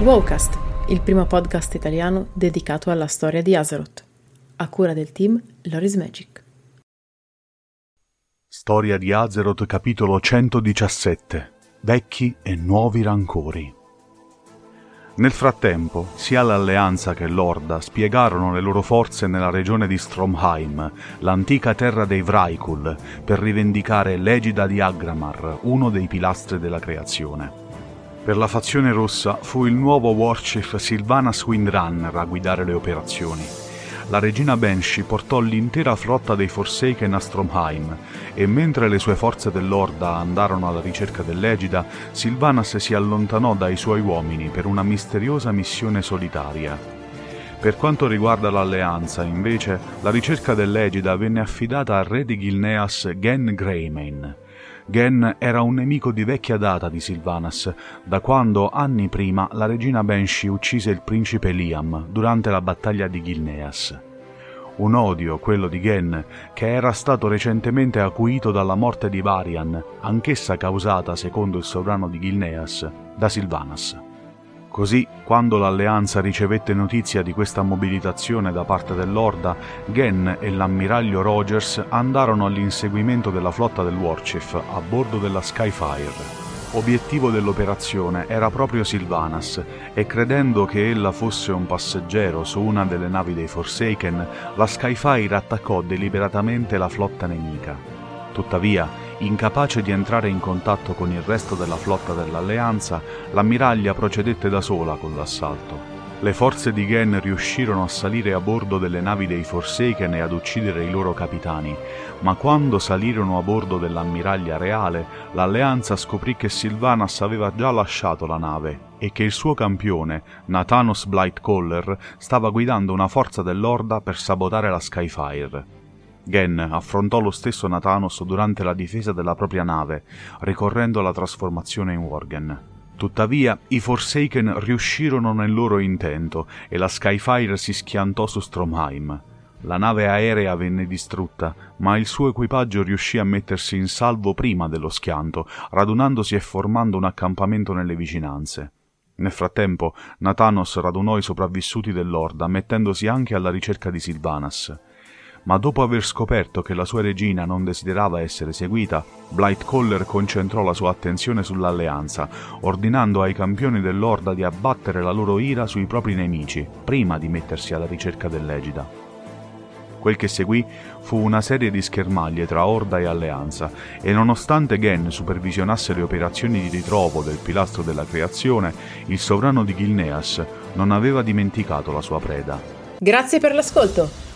Wowcast, il primo podcast italiano dedicato alla storia di Azeroth, a cura del team Loris Magic. Storia di Azeroth capitolo 117 Vecchi e nuovi rancori Nel frattempo, sia l'Alleanza che l'Orda spiegarono le loro forze nella regione di Stromheim, l'antica terra dei Vraikul, per rivendicare l'egida di Agramar, uno dei pilastri della creazione. Per la fazione rossa fu il nuovo warchief Sylvanas Windrunner a guidare le operazioni. La regina Banshee portò l'intera flotta dei Forsaken a Stromheim e mentre le sue forze dell'Orda andarono alla ricerca dell'Egida, Sylvanas si allontanò dai suoi uomini per una misteriosa missione solitaria. Per quanto riguarda l'alleanza, invece, la ricerca dell'Egida venne affidata al re di Gilneas Gen Greymane. Gen era un nemico di vecchia data di Sylvanas, da quando anni prima la regina Banshee uccise il principe Liam durante la battaglia di Gilneas. Un odio, quello di Gen, che era stato recentemente acuito dalla morte di Varian, anch'essa causata, secondo il sovrano di Gilneas, da Sylvanas. Così, quando l'Alleanza ricevette notizia di questa mobilitazione da parte dell'Orda, Gen e l'ammiraglio Rogers andarono all'inseguimento della flotta del Warchief a bordo della Skyfire. Obiettivo dell'operazione era proprio Sylvanas e credendo che ella fosse un passeggero su una delle navi dei Forsaken, la Skyfire attaccò deliberatamente la flotta nemica. Tuttavia, Incapace di entrare in contatto con il resto della flotta dell'Alleanza, l'ammiraglia procedette da sola con l'assalto. Le forze di Gen riuscirono a salire a bordo delle navi dei Forsaken e ad uccidere i loro capitani, ma quando salirono a bordo dell'ammiraglia reale, l'Alleanza scoprì che Sylvanas aveva già lasciato la nave e che il suo campione, Nathanos Blightcaller, stava guidando una forza dell'Orda per sabotare la Skyfire. Gen affrontò lo stesso Nathanos durante la difesa della propria nave, ricorrendo alla trasformazione in Worgen. Tuttavia, i Forsaken riuscirono nel loro intento e la Skyfire si schiantò su Stromheim. La nave aerea venne distrutta, ma il suo equipaggio riuscì a mettersi in salvo prima dello schianto, radunandosi e formando un accampamento nelle vicinanze. Nel frattempo, Nathanos radunò i sopravvissuti dell'Orda, mettendosi anche alla ricerca di Silvanas ma dopo aver scoperto che la sua regina non desiderava essere seguita, Blightcaller concentrò la sua attenzione sull'alleanza, ordinando ai campioni dell'Orda di abbattere la loro ira sui propri nemici, prima di mettersi alla ricerca dell'Egida. Quel che seguì fu una serie di schermaglie tra Orda e Alleanza, e nonostante Gen supervisionasse le operazioni di ritrovo del pilastro della creazione, il sovrano di Gilneas non aveva dimenticato la sua preda. Grazie per l'ascolto!